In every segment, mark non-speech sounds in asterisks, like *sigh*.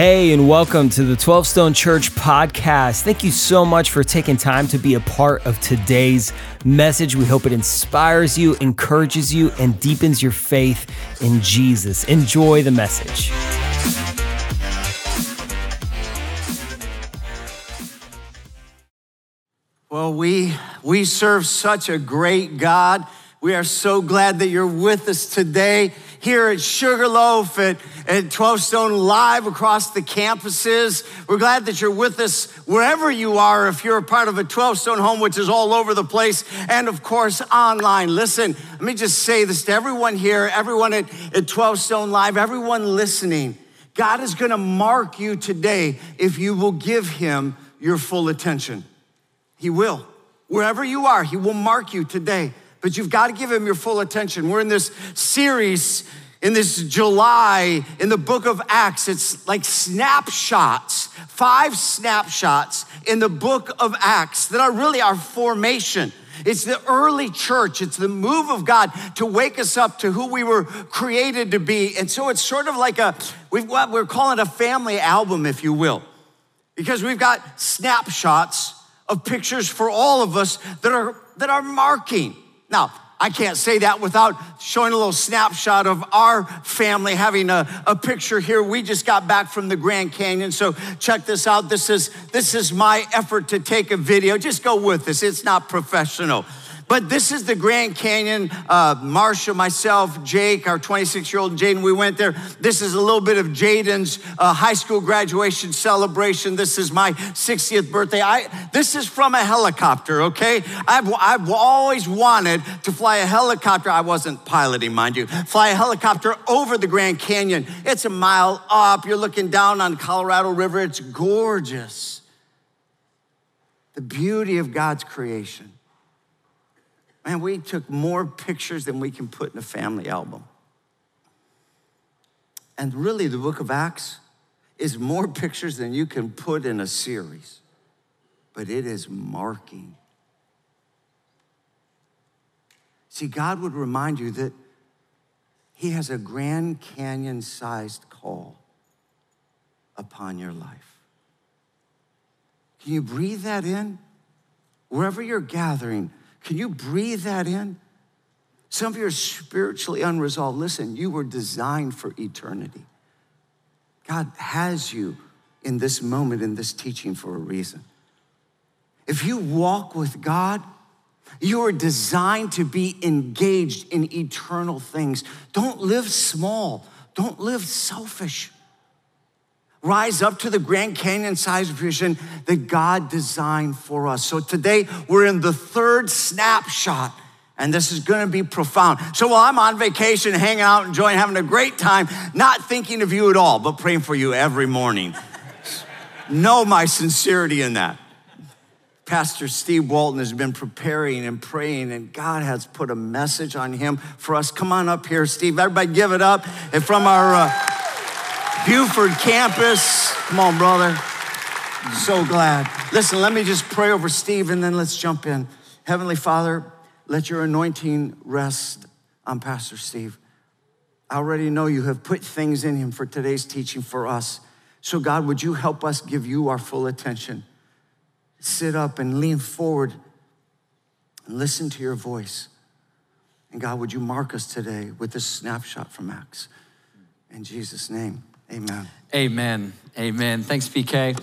Hey, and welcome to the 12 Stone Church podcast. Thank you so much for taking time to be a part of today's message. We hope it inspires you, encourages you, and deepens your faith in Jesus. Enjoy the message. Well, we, we serve such a great God. We are so glad that you're with us today here at Sugarloaf, at, at 12 Stone Live across the campuses. We're glad that you're with us wherever you are, if you're a part of a 12 Stone home, which is all over the place, and of course, online. Listen, let me just say this to everyone here, everyone at, at 12 Stone Live, everyone listening. God is gonna mark you today if you will give Him your full attention. He will. Wherever you are, He will mark you today but you've got to give him your full attention. We're in this series in this July in the book of Acts. It's like snapshots, five snapshots in the book of Acts that are really our formation. It's the early church. It's the move of God to wake us up to who we were created to be. And so it's sort of like a, we've, we're calling it a family album, if you will, because we've got snapshots of pictures for all of us that are, that are marking now, I can't say that without showing a little snapshot of our family having a, a picture here. We just got back from the Grand Canyon, so check this out. This is this is my effort to take a video. Just go with this, It's not professional. But this is the Grand Canyon. Uh, Marsha, myself, Jake, our 26 year old Jaden, we went there. This is a little bit of Jaden's uh, high school graduation celebration. This is my 60th birthday. I, this is from a helicopter, okay? I've, I've always wanted to fly a helicopter. I wasn't piloting, mind you, fly a helicopter over the Grand Canyon. It's a mile up. You're looking down on Colorado River. It's gorgeous. The beauty of God's creation. Man, we took more pictures than we can put in a family album. And really, the book of Acts is more *laughs* pictures than you can put in a series, but it is marking. See, God would remind you that He has a Grand Canyon sized call upon your life. Can you breathe that in? Wherever you're gathering, can you breathe that in? Some of you are spiritually unresolved. Listen, you were designed for eternity. God has you in this moment, in this teaching for a reason. If you walk with God, you are designed to be engaged in eternal things. Don't live small, don't live selfish rise up to the Grand Canyon size vision that God designed for us. So today we're in the third snapshot. And this is gonna be profound. So while I'm on vacation, hanging out, enjoying, having a great time, not thinking of you at all, but praying for you every morning. *laughs* know my sincerity in that. Pastor Steve Walton has been preparing and praying, and God has put a message on him for us. Come on up here, Steve. Everybody give it up. And from our uh, Buford campus. Come on, brother. So glad. Listen, let me just pray over Steve and then let's jump in. Heavenly Father, let your anointing rest on Pastor Steve. I already know you have put things in him for today's teaching for us. So, God, would you help us give you our full attention? Sit up and lean forward and listen to your voice. And God, would you mark us today with this snapshot from Acts? In Jesus' name. Amen. Amen. Amen. Thanks, PK.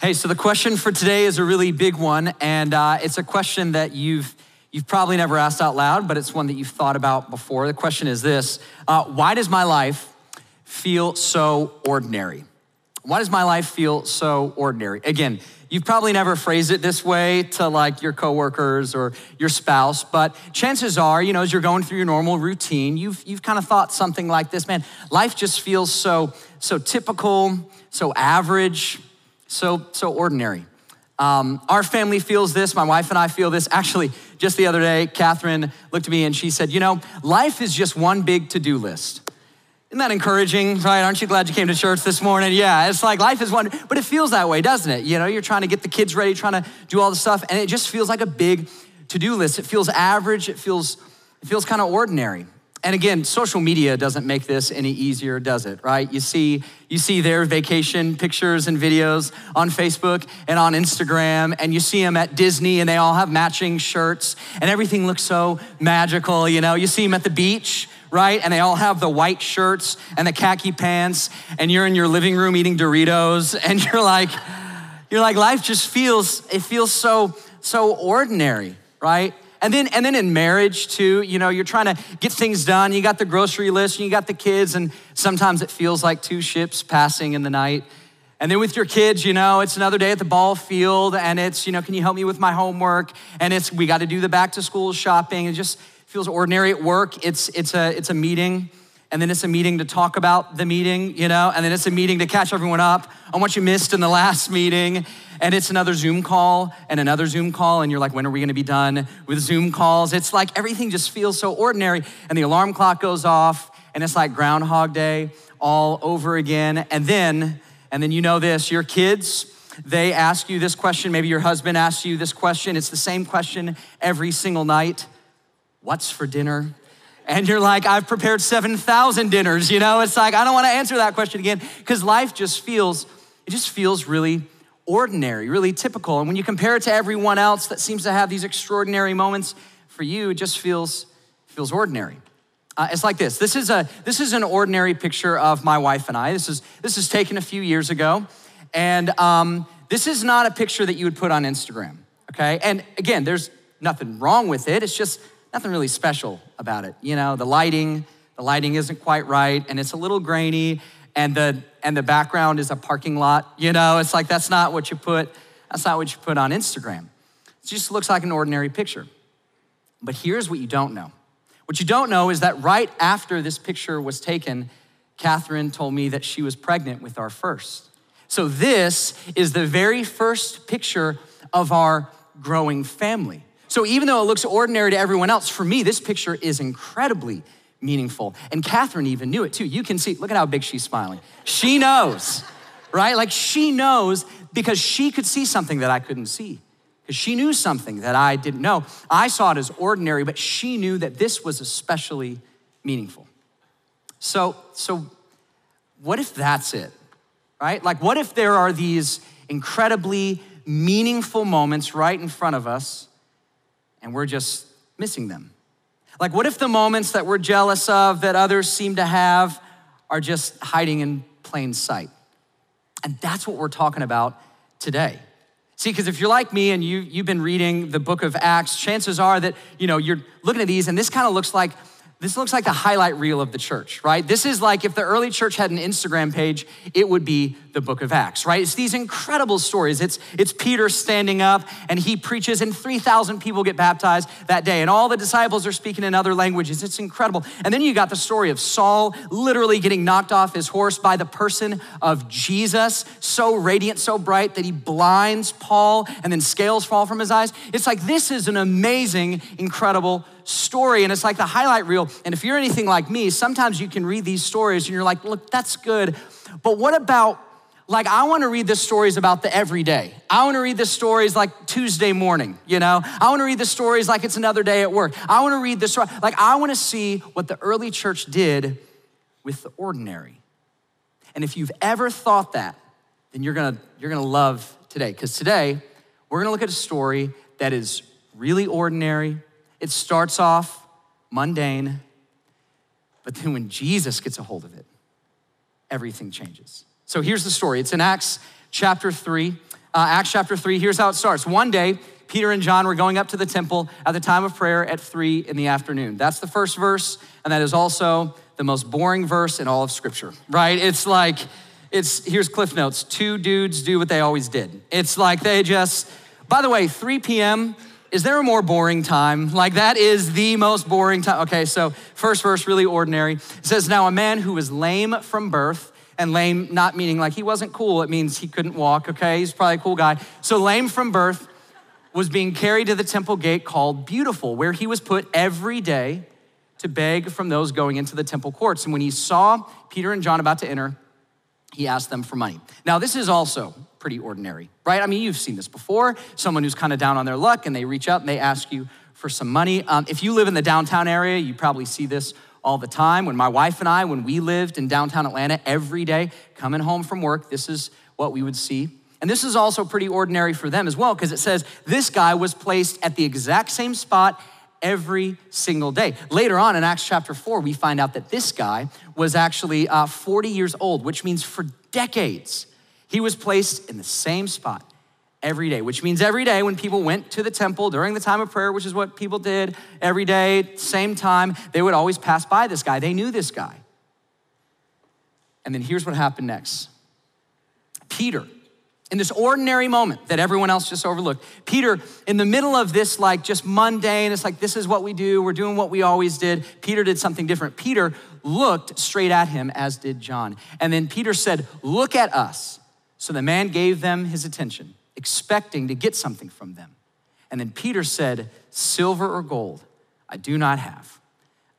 Hey, so the question for today is a really big one, and uh, it's a question that you've you've probably never asked out loud, but it's one that you've thought about before. The question is this: uh, Why does my life feel so ordinary? Why does my life feel so ordinary? Again, You've probably never phrased it this way to like your coworkers or your spouse, but chances are, you know, as you're going through your normal routine, you've, you've kind of thought something like this man, life just feels so, so typical, so average, so, so ordinary. Um, our family feels this. My wife and I feel this. Actually, just the other day, Catherine looked at me and she said, You know, life is just one big to do list. Isn't that encouraging, right? Aren't you glad you came to church this morning? Yeah, it's like life is one, but it feels that way, doesn't it? You know, you're trying to get the kids ready, trying to do all the stuff, and it just feels like a big to-do list. It feels average, it feels, it feels kind of ordinary. And again, social media doesn't make this any easier, does it? Right? You see, you see their vacation pictures and videos on Facebook and on Instagram, and you see them at Disney, and they all have matching shirts, and everything looks so magical. You know, you see them at the beach, right? And they all have the white shirts and the khaki pants, and you're in your living room eating Doritos, *laughs* and you're like, you're like, life just feels, it feels so, so ordinary, right? And then, and then in marriage too, you know, you're trying to get things done. You got the grocery list and you got the kids, and sometimes it feels like two ships passing in the night. And then with your kids, you know, it's another day at the ball field, and it's, you know, can you help me with my homework? And it's we got to do the back to school shopping. It just feels ordinary at work. It's it's a it's a meeting, and then it's a meeting to talk about the meeting, you know, and then it's a meeting to catch everyone up on what you missed in the last meeting and it's another Zoom call and another Zoom call, and you're like, when are we gonna be done with Zoom calls? It's like everything just feels so ordinary, and the alarm clock goes off, and it's like Groundhog Day all over again. And then, and then you know this, your kids, they ask you this question, maybe your husband asks you this question. It's the same question every single night What's for dinner? And you're like, I've prepared 7,000 dinners, you know? It's like, I don't wanna answer that question again because life just feels, it just feels really ordinary, really typical. And when you compare it to everyone else that seems to have these extraordinary moments, for you, it just feels, feels ordinary. Uh, it's like this. This is, a, this is an ordinary picture of my wife and I. This is, this is taken a few years ago. And um, this is not a picture that you would put on Instagram, okay? And again, there's nothing wrong with it. It's just nothing really special about it. You know, the lighting, the lighting isn't quite right, and it's a little grainy, and the and the background is a parking lot. You know, it's like that's not what you put, that's not what you put on Instagram. It just looks like an ordinary picture. But here's what you don't know. What you don't know is that right after this picture was taken, Catherine told me that she was pregnant with our first. So this is the very first picture of our growing family. So even though it looks ordinary to everyone else, for me, this picture is incredibly meaningful. And Catherine even knew it too. You can see, look at how big she's smiling. She knows, right? Like she knows because she could see something that I couldn't see. Because she knew something that I didn't know. I saw it as ordinary, but she knew that this was especially meaningful. So, so what if that's it? Right? Like, what if there are these incredibly meaningful moments right in front of us and we're just missing them? Like, what if the moments that we're jealous of, that others seem to have, are just hiding in plain sight? And that's what we're talking about today. See, because if you're like me and you, you've been reading the book of Acts, chances are that, you know, you're looking at these and this kind of looks like this looks like the highlight reel of the church, right? This is like if the early church had an Instagram page, it would be the book of Acts, right? It's these incredible stories. It's, it's Peter standing up and he preaches, and 3,000 people get baptized that day, and all the disciples are speaking in other languages. It's incredible. And then you got the story of Saul literally getting knocked off his horse by the person of Jesus, so radiant, so bright that he blinds Paul, and then scales fall from his eyes. It's like this is an amazing, incredible story and it's like the highlight reel. And if you're anything like me, sometimes you can read these stories and you're like, look, that's good. But what about like I want to read the stories about the everyday. I want to read the stories like Tuesday morning, you know? I want to read the stories like it's another day at work. I want to read story like I want to see what the early church did with the ordinary. And if you've ever thought that, then you're going to you're going to love today cuz today we're going to look at a story that is really ordinary, it starts off mundane, but then when Jesus gets a hold of it, everything changes. So here's the story. It's in Acts chapter 3. Uh, Acts chapter 3, here's how it starts. One day, Peter and John were going up to the temple at the time of prayer at 3 in the afternoon. That's the first verse, and that is also the most boring verse in all of Scripture, right? It's like, it's here's Cliff Notes two dudes do what they always did. It's like they just, by the way, 3 p.m is there a more boring time? Like that is the most boring time. Okay, so first verse, really ordinary. It says, Now a man who was lame from birth, and lame not meaning like he wasn't cool, it means he couldn't walk, okay? He's probably a cool guy. So lame from birth was being carried to the temple gate called Beautiful, where he was put every day to beg from those going into the temple courts. And when he saw Peter and John about to enter, he asked them for money. Now, this is also pretty ordinary, right? I mean, you've seen this before. Someone who's kind of down on their luck and they reach up and they ask you for some money. Um, if you live in the downtown area, you probably see this all the time. When my wife and I, when we lived in downtown Atlanta every day, coming home from work, this is what we would see. And this is also pretty ordinary for them as well, because it says this guy was placed at the exact same spot every single day. Later on in Acts chapter 4, we find out that this guy was actually uh, 40 years old, which means for decades, he was placed in the same spot every day, which means every day when people went to the temple during the time of prayer, which is what people did every day, same time, they would always pass by this guy. They knew this guy. And then here's what happened next Peter, in this ordinary moment that everyone else just overlooked, Peter, in the middle of this, like just mundane, it's like, this is what we do, we're doing what we always did. Peter did something different. Peter looked straight at him, as did John. And then Peter said, Look at us. So the man gave them his attention expecting to get something from them. And then Peter said, Silver or gold, I do not have.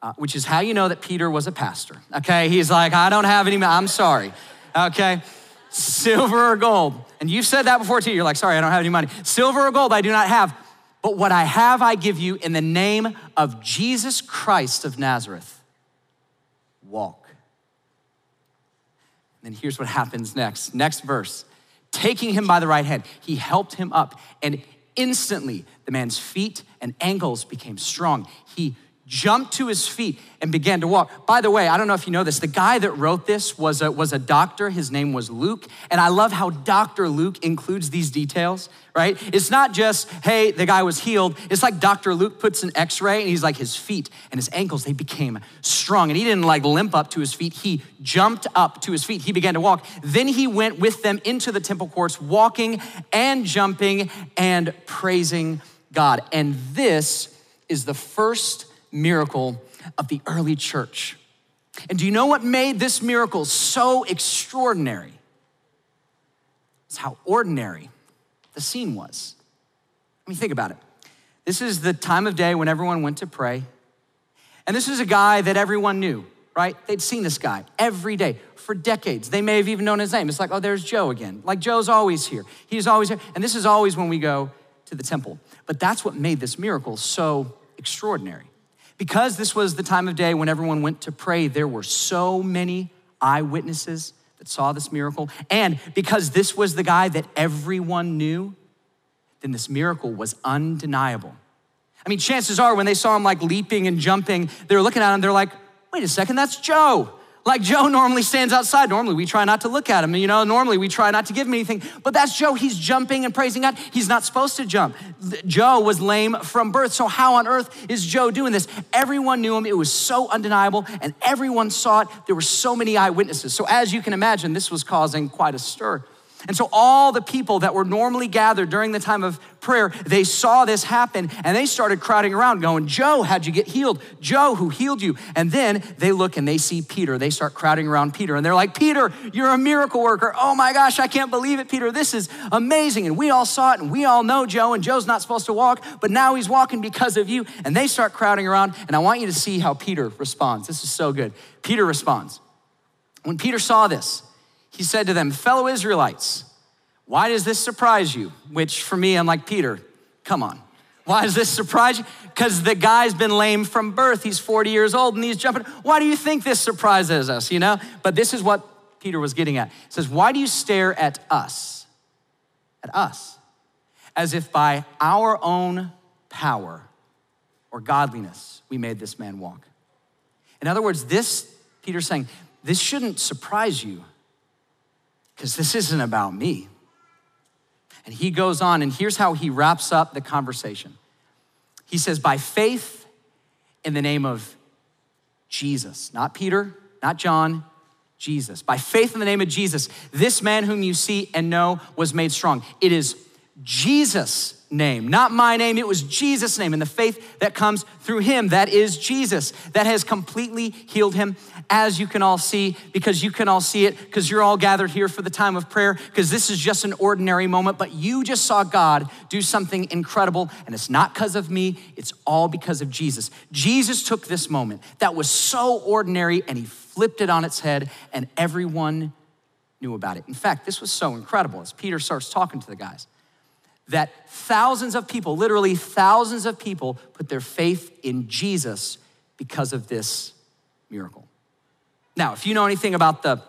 Uh, which is how you know that Peter was a pastor. Okay, he's like, I don't have any, I'm sorry. Okay, silver or gold. And you've said that before too. You're like, sorry, I don't have any money. Silver or gold, I do not have. But what I have, I give you in the name of Jesus Christ of Nazareth. Walk. And then here's what happens next. Next verse taking him by the right hand, he helped him up. And instantly, the man's feet and ankles became strong. He jumped to his feet and began to walk. By the way, I don't know if you know this, the guy that wrote this was a, was a doctor. His name was Luke. And I love how Dr. Luke includes these details, right? It's not just, hey, the guy was healed. It's like Dr. Luke puts an x ray and he's like, his feet and his ankles, they became strong. And he didn't like limp up to his feet, he jumped up to his feet. He began to walk. Then he went with them into the temple courts, walking and jumping and praising God. And this is the first miracle of the early church. And do you know what made this miracle so extraordinary? It's how ordinary the scene was. I mean, think about it. This is the time of day when everyone went to pray. And this is a guy that everyone knew, right? They'd seen this guy every day for decades. They may have even known his name. It's like, oh, there's Joe again. Like, Joe's always here. He's always here. And this is always when we go to the temple. But that's what made this miracle so extraordinary. Because this was the time of day when everyone went to pray, there were so many eyewitnesses that saw this miracle. And because this was the guy that everyone knew, then this miracle was undeniable. I mean, chances are when they saw him like leaping and jumping, they were looking at him, they're like, wait a second, that's Joe. Like Joe normally stands outside. Normally we try not to look at him. You know, normally we try not to give him anything. But that's Joe. He's jumping and praising God. He's not supposed to jump. Joe was lame from birth. So how on earth is Joe doing this? Everyone knew him. It was so undeniable and everyone saw it. There were so many eyewitnesses. So as you can imagine, this was causing quite a stir. And so all the people that were normally gathered during the time of prayer, they saw this happen and they started crowding around going, Joe, how'd you get healed? Joe, who healed you? And then they look and they see Peter. They start crowding around Peter and they're like, Peter, you're a miracle worker. Oh my gosh, I can't believe it, Peter. This is amazing. And we all saw it and we all know Joe and Joe's not supposed to walk, but now he's walking because of you. And they start crowding around. And I want you to see how Peter responds. This is so good. Peter responds. When Peter saw this, he said to them, Fellow Israelites, why does this surprise you? Which for me, I'm like, Peter, come on. Why does this surprise you? Because the guy's been lame from birth. He's 40 years old and he's jumping. Why do you think this surprises us, you know? But this is what Peter was getting at. He says, Why do you stare at us? At us. As if by our own power or godliness we made this man walk. In other words, this, Peter's saying, this shouldn't surprise you because this isn't about me. And he goes on, and here's how he wraps up the conversation. He says, By faith in the name of Jesus, not Peter, not John, Jesus. By faith in the name of Jesus, this man whom you see and know was made strong. It is Jesus' name, not my name. It was Jesus' name and the faith that comes through him. That is Jesus that has completely healed him, as you can all see, because you can all see it, because you're all gathered here for the time of prayer, because this is just an ordinary moment, but you just saw God do something incredible, and it's not because of me, it's all because of Jesus. Jesus took this moment that was so ordinary and he flipped it on its head, and everyone knew about it. In fact, this was so incredible as Peter starts talking to the guys that thousands of people, literally thousands of people, put their faith in Jesus because of this miracle. Now, if you know anything about the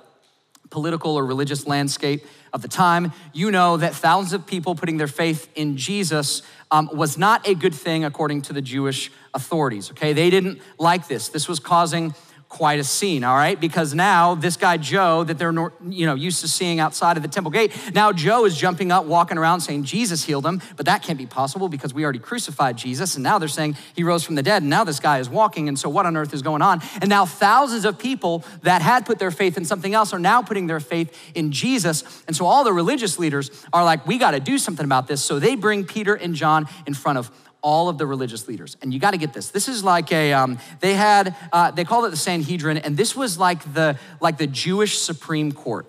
political or religious landscape of the time, you know that thousands of people putting their faith in Jesus um, was not a good thing according to the Jewish authorities, okay? They didn't like this. This was causing quite a scene, all right? Because now this guy Joe that they're you know used to seeing outside of the temple gate, now Joe is jumping up, walking around saying Jesus healed him, but that can't be possible because we already crucified Jesus, and now they're saying he rose from the dead, and now this guy is walking, and so what on earth is going on? And now thousands of people that had put their faith in something else are now putting their faith in Jesus, and so all the religious leaders are like, we got to do something about this. So they bring Peter and John in front of all of the religious leaders. And you got to get this. This is like a um, they had uh, they called it the Sanhedrin, and this was like the like the Jewish Supreme Court.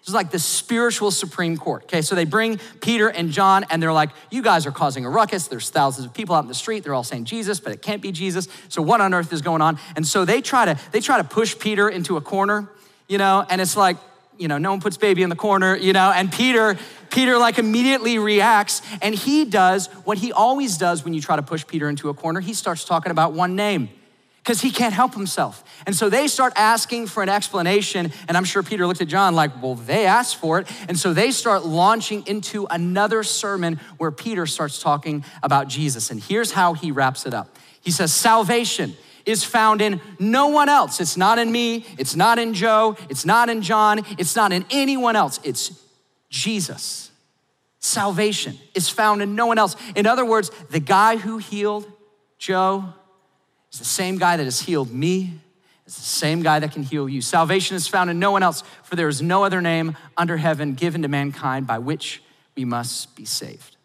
This is like the spiritual Supreme Court. Okay, so they bring Peter and John, and they're like, "You guys are causing a ruckus. There's thousands of people out in the street. They're all saying Jesus, but it can't be Jesus. So what on earth is going on?" And so they try to they try to push Peter into a corner, you know, and it's like you know, no one puts baby in the corner, you know, and Peter, Peter like immediately reacts and he does what he always does when you try to push Peter into a corner. He starts talking about one name because he can't help himself. And so they start asking for an explanation. And I'm sure Peter looked at John like, well, they asked for it. And so they start launching into another sermon where Peter starts talking about Jesus. And here's how he wraps it up he says, Salvation is found in no one else. It's not in me, it's not in Joe, it's not in John, it's not in anyone else. It's Jesus. Salvation is found in no one else. In other words, the guy who healed Joe is the same guy that has healed me. It's the same guy that can heal you. Salvation is found in no one else, for there is no other name under heaven given to mankind by which we must be saved.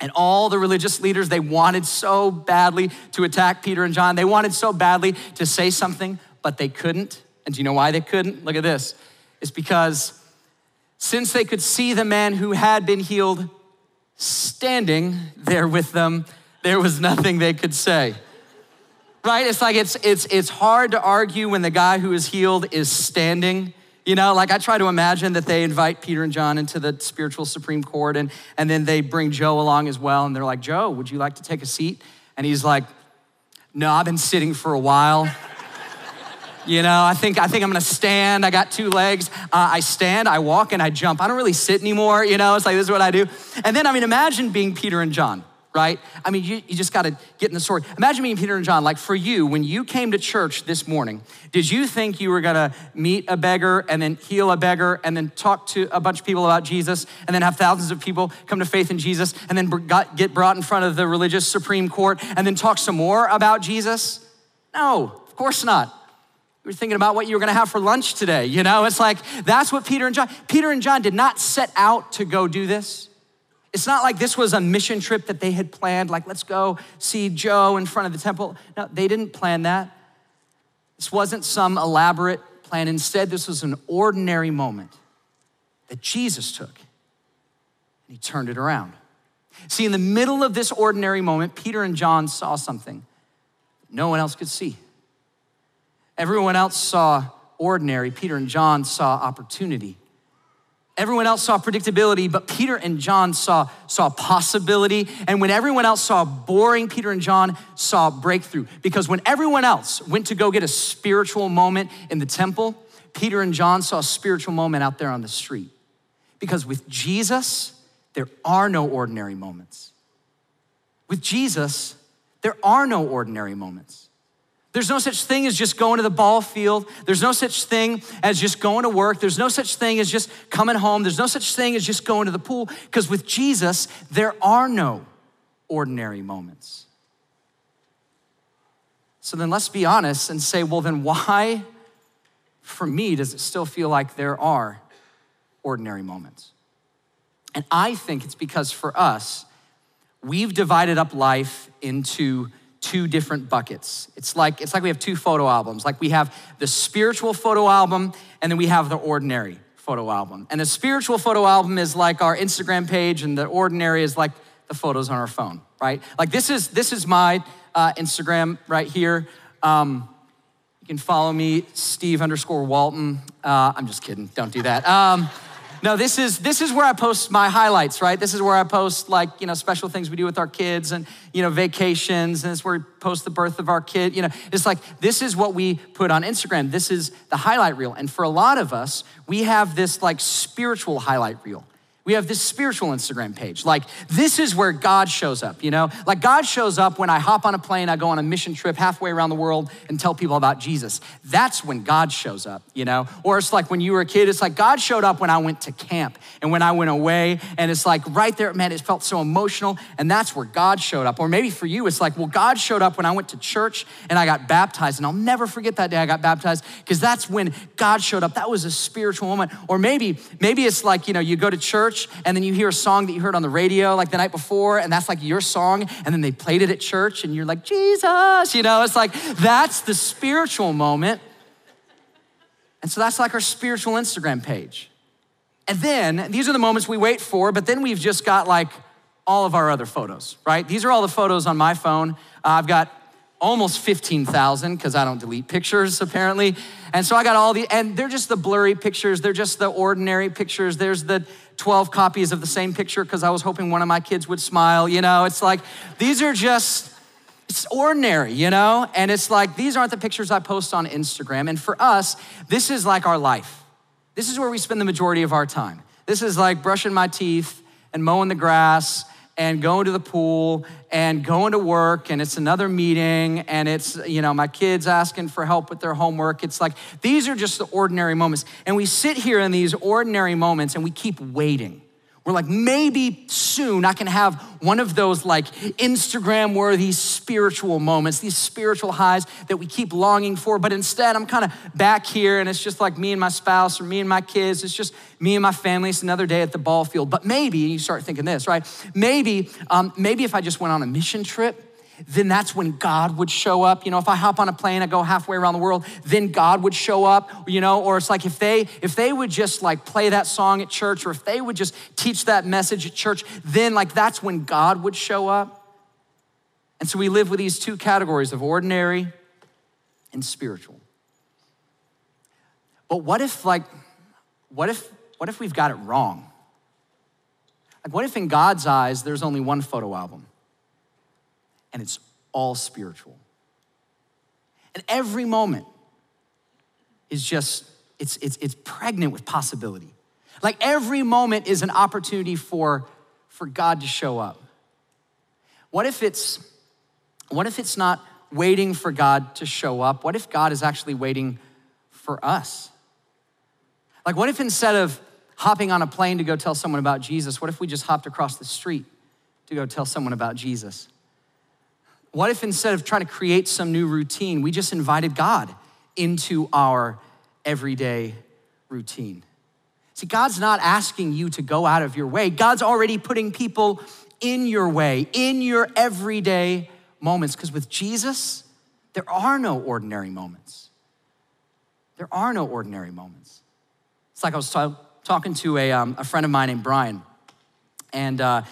And all the religious leaders, they wanted so badly to attack Peter and John. They wanted so badly to say something, but they couldn't. And do you know why they couldn't? Look at this. It's because since they could see the man who had been healed standing there with them, there was nothing they could say. Right? It's like it's it's it's hard to argue when the guy who is healed is standing you know, like I try to imagine that they invite Peter and John into the spiritual Supreme Court and, and then they bring Joe along as well. And they're like, Joe, would you like to take a seat? And he's like, No, I've been sitting for a while. *laughs* You know, I think I think I'm gonna stand. I got two legs. Uh, I stand, I walk, and I jump. I don't really sit anymore. You know, it's like this is what I do. And then I mean, imagine being Peter and John right? I mean, you, you just got to get in the story. Imagine me and Peter and John. Like for you, when you came to church this morning, did you think you were going to meet a beggar and then heal a beggar and then talk to a bunch of people about Jesus and then have thousands of people come to faith in Jesus and then got, get brought in front of the religious Supreme Court and then talk some more about Jesus? No, of course not. You were thinking about what you were going to have for lunch today. You know, it's like that's what Peter and John, Peter and John did not set out to go do this. It's not like this was a mission trip that they had planned, like, let's go see Joe in front of the temple. No, they didn't plan that. This wasn't some elaborate plan. Instead, this was an ordinary moment that Jesus took and he turned it around. See, in the middle of this ordinary moment, Peter and John saw something no one else could see. Everyone else saw ordinary, Peter and John saw opportunity. Everyone else saw predictability, but Peter and John saw, saw possibility. And when everyone else saw boring, Peter and John saw breakthrough. Because when everyone else went to go get a spiritual moment in the temple, Peter and John saw a spiritual moment out there on the street. Because with Jesus, there are no ordinary moments. With Jesus, there are no ordinary moments. There's no such thing as just going to the ball field. There's no such thing as just going to work. There's no such thing as just coming home. There's no such thing as just going to the pool. Because with Jesus, there are no ordinary moments. So then let's be honest and say, well, then why, for me, does it still feel like there are ordinary moments? And I think it's because for us, we've divided up life into two different buckets. It's like it's like we have two photo albums. Like we have the spiritual photo album and then we have the ordinary photo album. And the spiritual photo album is like our Instagram page and the ordinary is like the photos on our phone, right? Like this is this is my uh, Instagram right here. Um, you can follow me, Steve underscore Walton. Uh, I'm just kidding. Don't do that. Um, no, this is this is where I post my highlights, right? This is where I post like, you know, special things we do with our kids and, you know, vacations, and it's where we post the birth of our kid. You know, it's like this is what we put on Instagram. This is the highlight reel. And for a lot of us, we have this like spiritual highlight reel we have this spiritual Instagram page. Like, this is where God shows up, you know? Like, God shows up when I hop on a plane, I go on a mission trip halfway around the world and tell people about Jesus. That's when God shows up, you know? Or it's like when you were a kid, it's like God showed up when I went to camp and when I went away. And it's like right there, man, it felt so emotional. And that's where God showed up. Or maybe for you, it's like, well, God showed up when I went to church and I got baptized. And I'll never forget that day I got baptized because that's when God showed up. That was a spiritual moment. Or maybe, maybe it's like, you know, you go to church church and then you hear a song that you heard on the radio like the night before and that's like your song and then they played it at church and you're like, Jesus, you know, it's like that's the spiritual moment. And so that's like our spiritual Instagram page. And then these are the moments we wait for, but then we've just got like all of our other photos, right? These are all the photos on my phone. Uh, I've got almost 15,000 because I don't delete pictures apparently. And so I got all the, and they're just the blurry pictures. They're just the ordinary pictures. There's the 12 copies of the same picture because I was hoping one of my kids would smile. You know, it's like, these are just, it's ordinary, you know? And it's like, these aren't the pictures I post on Instagram. And for us, this is like our life. This is where we spend the majority of our time. This is like brushing my teeth and mowing the grass and going to the pool and going to work and it's another meeting and it's you know my kids asking for help with their homework. It's like these are just the ordinary moments. And we sit here in these ordinary moments and we keep waiting we're like, maybe soon I can have one of those like Instagram worthy spiritual moments, these spiritual highs that we keep longing for. But instead, I'm kind of back here and it's just like me and my spouse or me and my kids. It's just me and my family. It's another day at the ball field. But maybe, you start thinking this, right? Maybe, um, maybe if I just went on a mission trip then that's when God would show up. You know, if I hop on a plane, I go halfway around the world, then God would show up, you know, or it's like if they if they would just like play that song at church or if they would just teach that message at church, then like that's when God would show up. And so we live with these two categories of ordinary and spiritual. But what if like what if what if we've got it wrong? Like what if in God's eyes there's only one photo album? And it's all spiritual. And every moment is just, it's, it's, it's pregnant with possibility. Like every moment is an opportunity for, for God to show up. What if it's, what if it's not waiting for God to show up? What if God is actually waiting for us? Like, what if instead of hopping on a plane to go tell someone about Jesus, what if we just hopped across the street to go tell someone about Jesus? What if instead of trying to create some new routine, we just invited God into our everyday routine? See, God's not asking you to go out of your way. God's already putting people in your way, in your everyday moments. Because with Jesus, there are no ordinary moments. There are no ordinary moments. It's like I was t- talking to a, um, a friend of mine named Brian, and uh,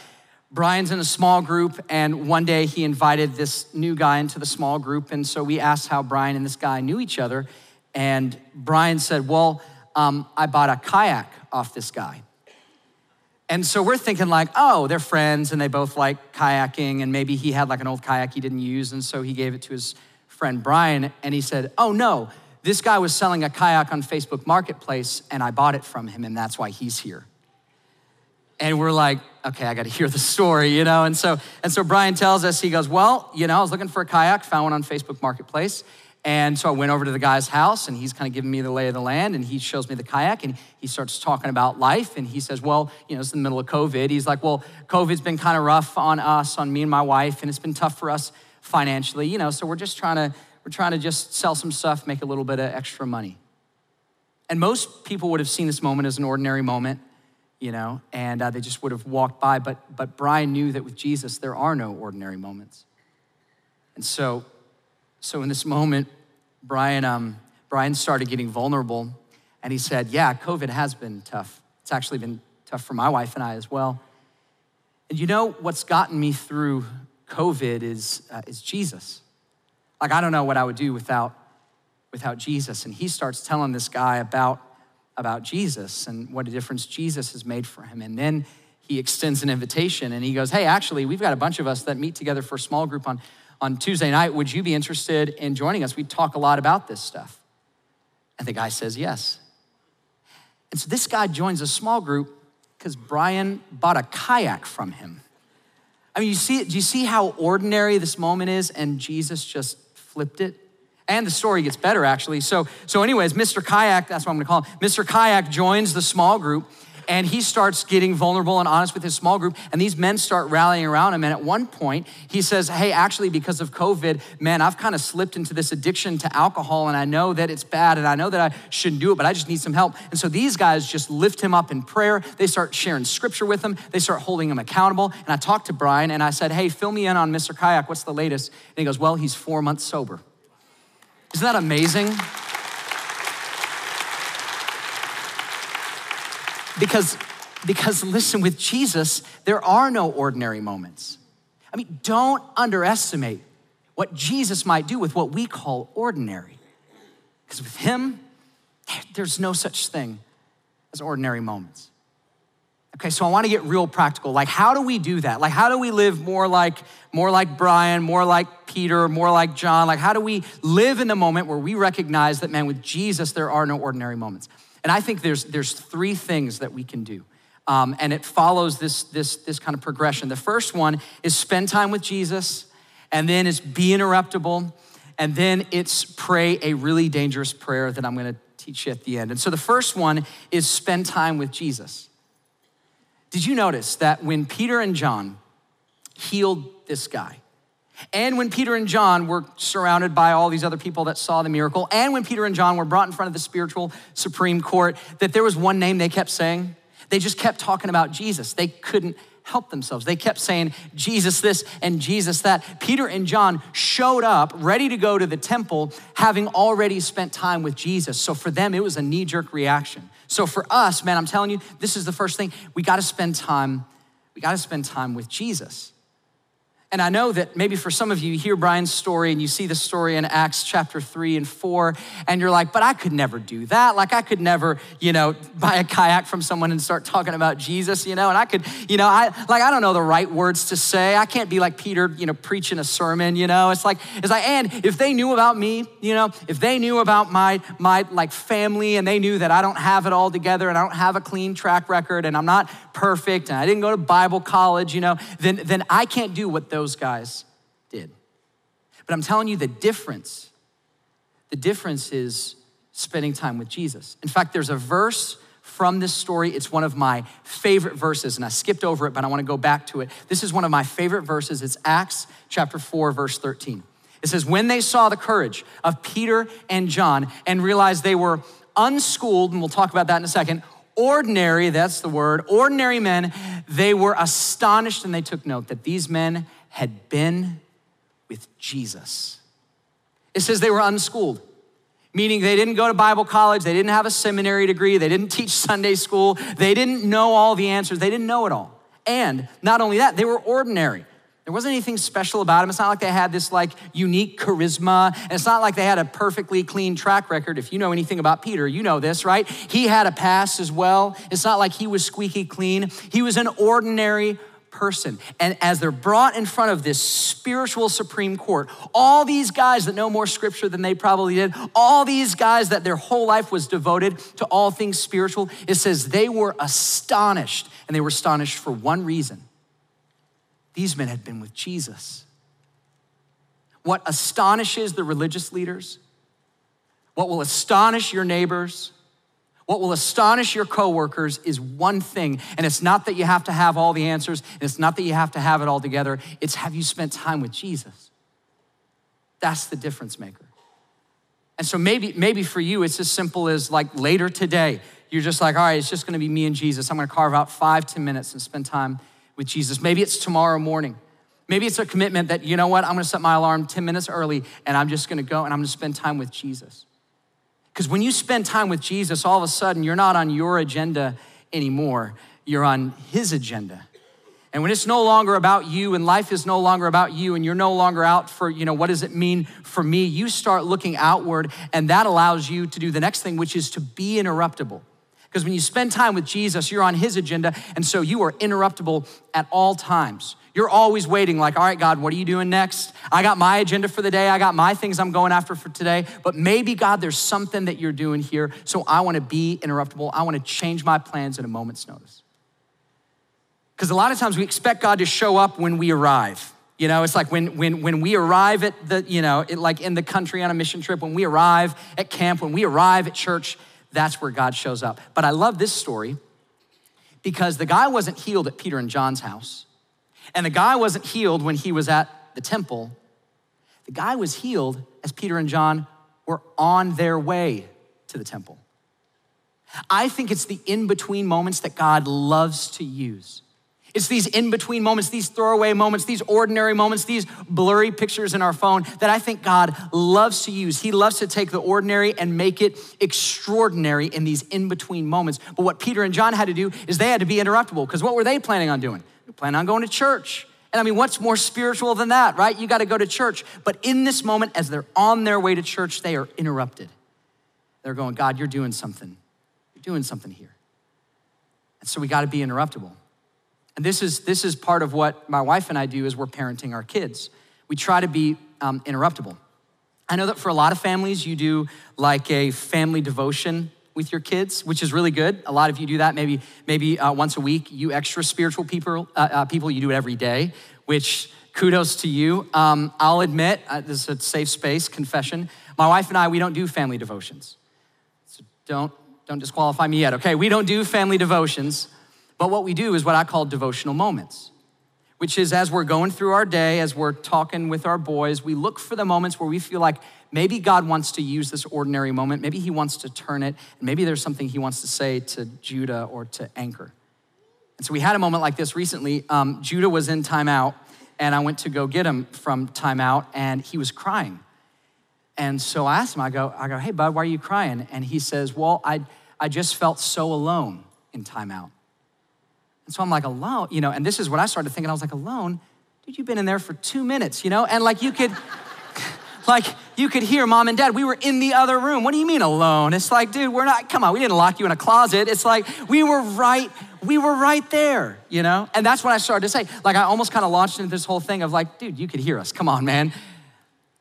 Brian's in a small group, and one day he invited this new guy into the small group. And so we asked how Brian and this guy knew each other. And Brian said, Well, um, I bought a kayak off this guy. And so we're thinking, like, oh, they're friends and they both like kayaking. And maybe he had like an old kayak he didn't use. And so he gave it to his friend Brian. And he said, oh, no, this guy was selling a kayak on Facebook Marketplace and I bought it from him. And that's why he's here. And we're like, okay, I got to hear the story, you know? And so, and so Brian tells us, he goes, well, you know, I was looking for a kayak, found one on Facebook Marketplace. And so I went over to the guy's house and he's kind of giving me the lay of the land and he shows me the kayak and he starts talking about life and he says, Well, you know, it's in the middle of COVID. He's like, Well, COVID's been kind of rough on us, on me and my wife, and it's been tough for us financially, you know, so we're just trying to, we're trying to just sell some stuff, make a little bit of extra money. And most people would have seen this moment as an ordinary moment you know, and uh, they just would have walked by. But, but Brian knew that with Jesus, there are no ordinary moments. And so, so in this moment, Brian, um, Brian started getting vulnerable, and he said, Yeah, COVID has been tough. It's actually been tough for my wife and I as well. And you know what's gotten me through COVID is, uh, is Jesus. Like, I don't know what I would do without, without Jesus. And he starts telling this guy about about Jesus and what a difference Jesus has made for him. And then he extends an invitation and he goes, Hey, actually, we've got a bunch of us that meet together for a small group on, on Tuesday night. Would you be interested in joining us? We talk a lot about this stuff. And the guy says, Yes. And so this guy joins a small group because Brian bought a kayak from him. I mean, you see, do you see how ordinary this moment is? And Jesus just flipped it. And the story gets better, actually. So, so anyways, Mr. Kayak, that's what I'm gonna call him. Mr. Kayak joins the small group and he starts getting vulnerable and honest with his small group and these men start rallying around him and at one point he says hey actually because of covid man i've kind of slipped into this addiction to alcohol and i know that it's bad and i know that i shouldn't do it but i just need some help and so these guys just lift him up in prayer they start sharing scripture with him they start holding him accountable and i talked to brian and i said hey fill me in on mr kayak what's the latest and he goes well he's four months sober isn't that amazing Because, because listen, with Jesus, there are no ordinary moments. I mean, don't underestimate what Jesus might do with what we call ordinary. Because with him, there's no such thing as ordinary moments. Okay, so I want to get real practical. Like, how do we do that? Like, how do we live more like more like Brian, more like Peter, more like John? Like, how do we live in the moment where we recognize that, man, with Jesus, there are no ordinary moments? And I think there's, there's three things that we can do. Um, and it follows this, this, this kind of progression. The first one is spend time with Jesus, and then is be interruptible, and then it's pray a really dangerous prayer that I'm gonna teach you at the end. And so the first one is spend time with Jesus. Did you notice that when Peter and John healed this guy, and when Peter and John were surrounded by all these other people that saw the miracle, and when Peter and John were brought in front of the spiritual Supreme Court, that there was one name they kept saying. They just kept talking about Jesus. They couldn't help themselves. They kept saying, Jesus this and Jesus that. Peter and John showed up ready to go to the temple, having already spent time with Jesus. So for them, it was a knee jerk reaction. So for us, man, I'm telling you, this is the first thing. We got to spend time. We got to spend time with Jesus. And I know that maybe for some of you, you hear Brian's story and you see the story in Acts chapter three and four, and you're like, but I could never do that. Like, I could never, you know, buy a kayak from someone and start talking about Jesus, you know, and I could, you know, I like, I don't know the right words to say. I can't be like Peter, you know, preaching a sermon, you know. It's like, it's like, and if they knew about me, you know, if they knew about my, my like family and they knew that I don't have it all together and I don't have a clean track record and I'm not perfect and I didn't go to Bible college, you know, then, then I can't do what those guys did. But I'm telling you the difference, the difference is spending time with Jesus. In fact, there's a verse from this story. It's one of my favorite verses, and I skipped over it, but I want to go back to it. This is one of my favorite verses. It's Acts chapter 4, verse 13. It says, When they saw the courage of Peter and John and realized they were unschooled, and we'll talk about that in a second, ordinary, that's the word, ordinary men, they were astonished and they took note that these men had been with Jesus. It says they were unschooled, meaning they didn't go to Bible college, they didn't have a seminary degree, they didn't teach Sunday school, they didn't know all the answers, they didn't know it all. And not only that, they were ordinary. There wasn't anything special about them. It's not like they had this like unique charisma. And it's not like they had a perfectly clean track record. If you know anything about Peter, you know this, right? He had a past as well. It's not like he was squeaky clean. He was an ordinary person. And as they're brought in front of this spiritual Supreme Court, all these guys that know more scripture than they probably did, all these guys that their whole life was devoted to all things spiritual, it says they were astonished. And they were astonished for one reason these men had been with Jesus. What astonishes the religious leaders, what will astonish your neighbors, what will astonish your coworkers is one thing, and it's not that you have to have all the answers, and it's not that you have to have it all together. It's have you spent time with Jesus? That's the difference maker. And so maybe, maybe for you, it's as simple as like later today, you're just like, all right, it's just gonna be me and Jesus. I'm gonna carve out five, ten minutes and spend time with Jesus. Maybe it's tomorrow morning. Maybe it's a commitment that, you know what, I'm gonna set my alarm 10 minutes early and I'm just gonna go and I'm gonna spend time with Jesus. Because when you spend time with Jesus, all of a sudden you're not on your agenda anymore, you're on his agenda. And when it's no longer about you and life is no longer about you and you're no longer out for, you know, what does it mean for me? You start looking outward and that allows you to do the next thing, which is to be interruptible. Because when you spend time with Jesus, you're on his agenda, and so you are interruptible at all times. You're always waiting, like, all right, God, what are you doing next? I got my agenda for the day. I got my things I'm going after for today. But maybe, God, there's something that you're doing here. So I want to be interruptible. I want to change my plans at a moment's notice. Because a lot of times we expect God to show up when we arrive. You know, it's like when, when, when we arrive at the, you know, it, like in the country on a mission trip, when we arrive at camp, when we arrive at church, that's where God shows up. But I love this story because the guy wasn't healed at Peter and John's house, and the guy wasn't healed when he was at the temple. The guy was healed as Peter and John were on their way to the temple. I think it's the in between moments that God loves to use. It's these in between moments, these throwaway moments, these ordinary moments, these blurry pictures in our phone that I think God loves to use. He loves to take the ordinary and make it extraordinary in these in between moments. But what Peter and John had to do is they had to be interruptible because what were they planning on doing? They planning on going to church. And I mean, what's more spiritual than that, right? You got to go to church. But in this moment, as they're on their way to church, they are interrupted. They're going, God, you're doing something. You're doing something here. And so we got to be interruptible. And this is, this is part of what my wife and I do as we're parenting our kids. We try to be um, interruptible. I know that for a lot of families, you do like a family devotion with your kids, which is really good. A lot of you do that maybe, maybe uh, once a week. You extra spiritual people, uh, uh, people, you do it every day, which kudos to you. Um, I'll admit, uh, this is a safe space, confession. My wife and I, we don't do family devotions. So don't, don't disqualify me yet, okay? We don't do family devotions. But what we do is what I call devotional moments, which is as we're going through our day, as we're talking with our boys, we look for the moments where we feel like maybe God wants to use this ordinary moment. Maybe He wants to turn it. Maybe there's something He wants to say to Judah or to Anchor. And so we had a moment like this recently. Um, Judah was in timeout, and I went to go get him from timeout, and he was crying. And so I asked him, I go, I go, hey, bud, why are you crying? And he says, well, I, I just felt so alone in timeout. And so I'm like, alone, you know, and this is what I started thinking. I was like, alone? Dude, you've been in there for two minutes, you know? And like you could, *laughs* like you could hear mom and dad, we were in the other room. What do you mean alone? It's like, dude, we're not, come on, we didn't lock you in a closet. It's like we were right, we were right there, you know? And that's what I started to say. Like I almost kind of launched into this whole thing of like, dude, you could hear us. Come on, man.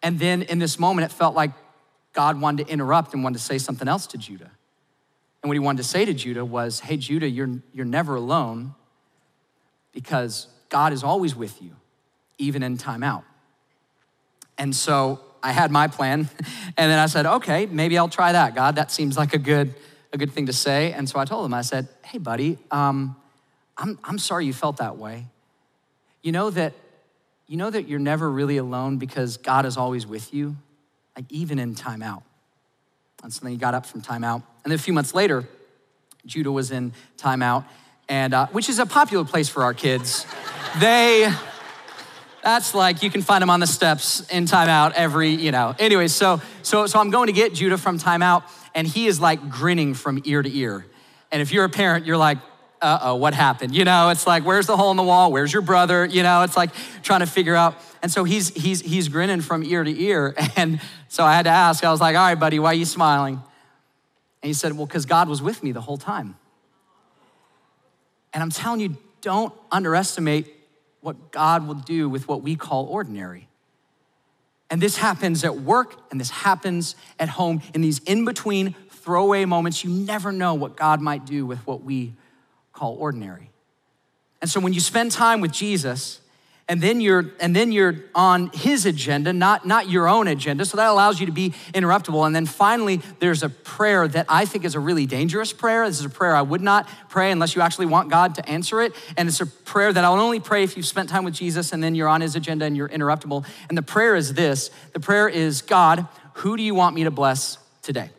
And then in this moment, it felt like God wanted to interrupt and wanted to say something else to Judah. And what he wanted to say to Judah was, Hey, Judah, you're, you're never alone because God is always with you, even in timeout. And so I had my plan, *laughs* and then I said, Okay, maybe I'll try that, God. That seems like a good, a good thing to say. And so I told him, I said, Hey, buddy, um, I'm, I'm sorry you felt that way. You know that you know that you're never really alone because God is always with you, like even in timeout. And so then he got up from timeout. And then a few months later, Judah was in timeout, and uh, which is a popular place for our kids. *laughs* they, that's like you can find them on the steps in timeout every, you know. Anyway, so so so I'm going to get Judah from timeout, and he is like grinning from ear to ear. And if you're a parent, you're like, uh oh, what happened? You know, it's like, where's the hole in the wall? Where's your brother? You know, it's like trying to figure out. And so he's he's he's grinning from ear to ear. *laughs* And so I had to ask, I was like, all right, buddy, why are you smiling? And he said, well, because God was with me the whole time. And I'm telling you, don't underestimate what God will do with what we call ordinary. And this happens at work and this happens at home in these in between throwaway moments. You never know what God might do with what we call ordinary. And so when you spend time with Jesus, and then you're and then you're on his agenda not not your own agenda. So that allows you to be interruptible. And then finally there's a prayer that i think is a really dangerous prayer. This is a prayer i would not pray unless you actually want god to answer it. And it's a prayer that i'll only pray if you've spent time with jesus and then you're on his agenda and you're interruptible. And the prayer is this. The prayer is god who do you want me to bless today?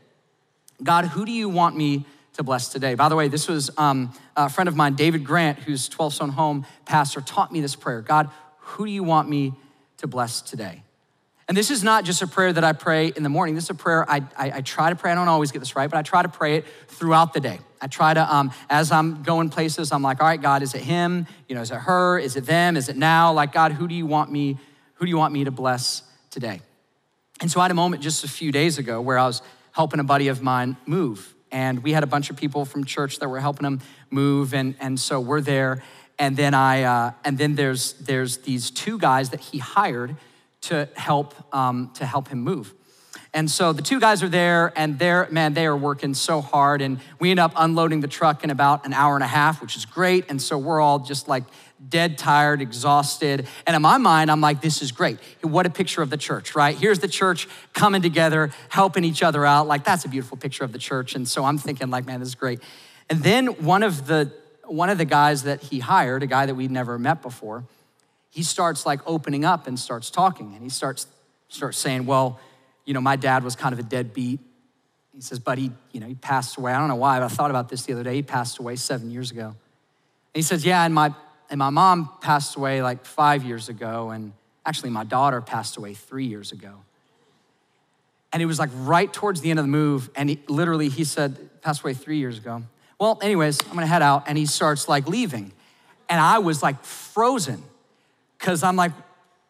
God who do you want me to bless today. By the way, this was um, a friend of mine, David Grant, who's 12 Stone Home pastor, taught me this prayer God, who do you want me to bless today? And this is not just a prayer that I pray in the morning. This is a prayer I, I, I try to pray. I don't always get this right, but I try to pray it throughout the day. I try to, um, as I'm going places, I'm like, all right, God, is it him? You know, is it her? Is it them? Is it now? Like, God, who do you want me? Who do you want me to bless today? And so I had a moment just a few days ago where I was helping a buddy of mine move And we had a bunch of people from church that were helping him move, and, and so we're there. And then I, uh, and then there's there's these two guys that he hired to help um, to help him move. And so the two guys are there, and they're, man, they are working so hard. And we end up unloading the truck in about an hour and a half, which is great. And so we're all just like dead tired, exhausted. And in my mind, I'm like, this is great. What a picture of the church, right? Here's the church coming together, helping each other out. Like, that's a beautiful picture of the church. And so I'm thinking, like, man, this is great. And then one of the one of the guys that he hired, a guy that we'd never met before, he starts like opening up and starts talking. And he starts starts saying, well, you know, my dad was kind of a deadbeat. He says, but he, you know, he passed away. I don't know why, but I thought about this the other day. He passed away seven years ago. And he says, yeah, and my, and my mom passed away like five years ago. And actually, my daughter passed away three years ago. And it was like right towards the end of the move. And he, literally, he said, passed away three years ago. Well, anyways, I'm gonna head out. And he starts like leaving. And I was like frozen because I'm like,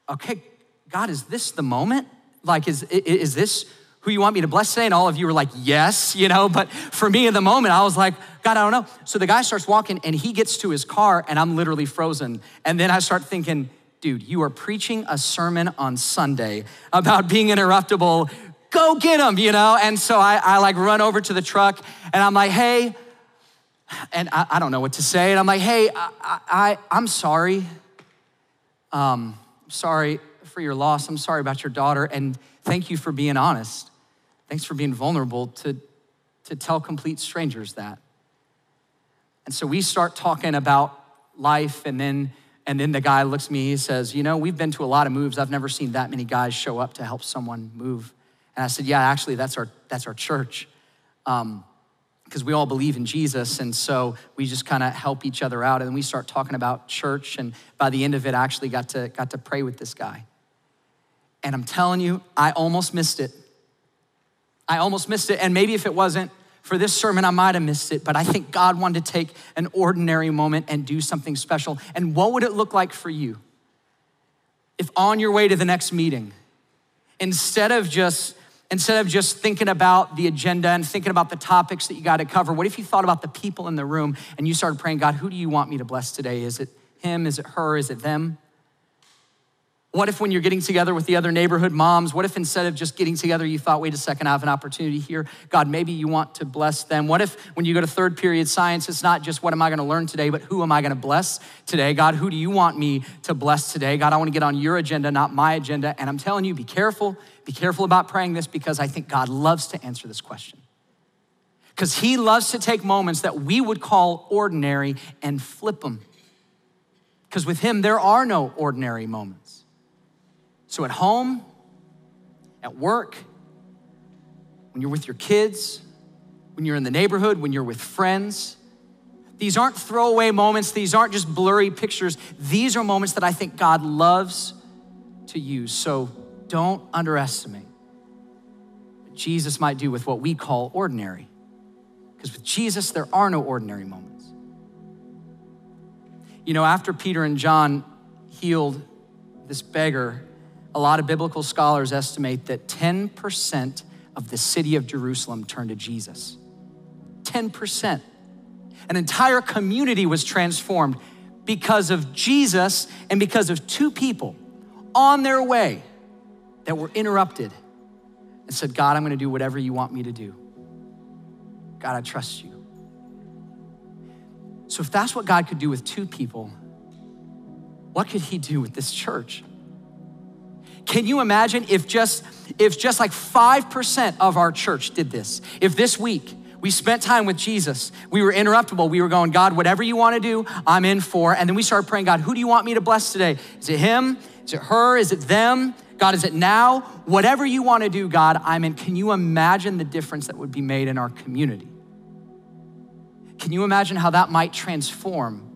okay, God, is this the moment? Like, is, is this who you want me to bless today? And all of you were like, yes, you know. But for me in the moment, I was like, God, I don't know. So the guy starts walking and he gets to his car and I'm literally frozen. And then I start thinking, dude, you are preaching a sermon on Sunday about being interruptible. Go get him, you know? And so I, I like run over to the truck and I'm like, hey, and I, I don't know what to say. And I'm like, hey, I, I, I'm sorry. Um, sorry for your loss. I'm sorry about your daughter. And thank you for being honest. Thanks for being vulnerable to, to tell complete strangers that. And so we start talking about life, and then and then the guy looks at me, he says, You know, we've been to a lot of moves. I've never seen that many guys show up to help someone move. And I said, Yeah, actually, that's our that's our church. Um, because we all believe in Jesus. And so we just kind of help each other out. And we start talking about church. And by the end of it, I actually got to, got to pray with this guy. And I'm telling you, I almost missed it. I almost missed it. And maybe if it wasn't for this sermon, I might have missed it. But I think God wanted to take an ordinary moment and do something special. And what would it look like for you if on your way to the next meeting, instead of just instead of just thinking about the agenda and thinking about the topics that you got to cover, what if you thought about the people in the room and you started praying, God, who do you want me to bless today? Is it him? Is it her? Is it them? What if when you're getting together with the other neighborhood moms, what if instead of just getting together, you thought, wait a second, I have an opportunity here? God, maybe you want to bless them. What if when you go to third period science, it's not just what am I going to learn today, but who am I going to bless today? God, who do you want me to bless today? God, I want to get on your agenda, not my agenda. And I'm telling you, be careful. Be careful about praying this because I think God loves to answer this question. Because he loves to take moments that we would call ordinary and flip them. Because with him, there are no ordinary moments. So at home, at work, when you're with your kids, when you're in the neighborhood, when you're with friends, these aren't throwaway moments. These aren't just blurry pictures. These are moments that I think God loves to use. So don't underestimate what Jesus might do with what we call ordinary. Because with Jesus, there are no ordinary moments. You know, after Peter and John healed this beggar a lot of biblical scholars estimate that 10% of the city of Jerusalem turned to Jesus. 10%. An entire community was transformed because of Jesus and because of two people on their way that were interrupted and said, God, I'm gonna do whatever you want me to do. God, I trust you. So, if that's what God could do with two people, what could He do with this church? Can you imagine if just if just like 5% of our church did this? If this week we spent time with Jesus, we were interruptible, we were going, God, whatever you want to do, I'm in for. And then we started praying, God, who do you want me to bless today? Is it him? Is it her? Is it them? God, is it now? Whatever you want to do, God, I'm in. Can you imagine the difference that would be made in our community? Can you imagine how that might transform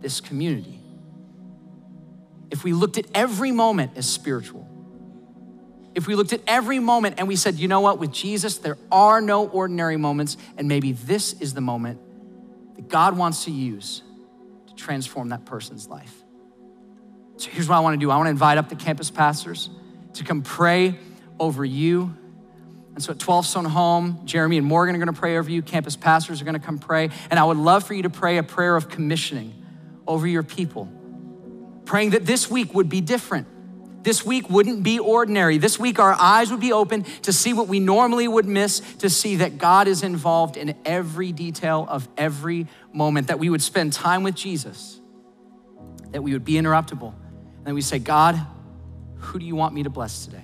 this community? If we looked at every moment as spiritual, if we looked at every moment and we said, you know what, with Jesus, there are no ordinary moments, and maybe this is the moment that God wants to use to transform that person's life. So here's what I wanna do. I wanna invite up the campus pastors to come pray over you. And so at 12 Stone Home, Jeremy and Morgan are gonna pray over you, campus pastors are gonna come pray, and I would love for you to pray a prayer of commissioning over your people, praying that this week would be different. This week wouldn't be ordinary. This week, our eyes would be open to see what we normally would miss, to see that God is involved in every detail of every moment, that we would spend time with Jesus, that we would be interruptible, and we say, God, who do you want me to bless today?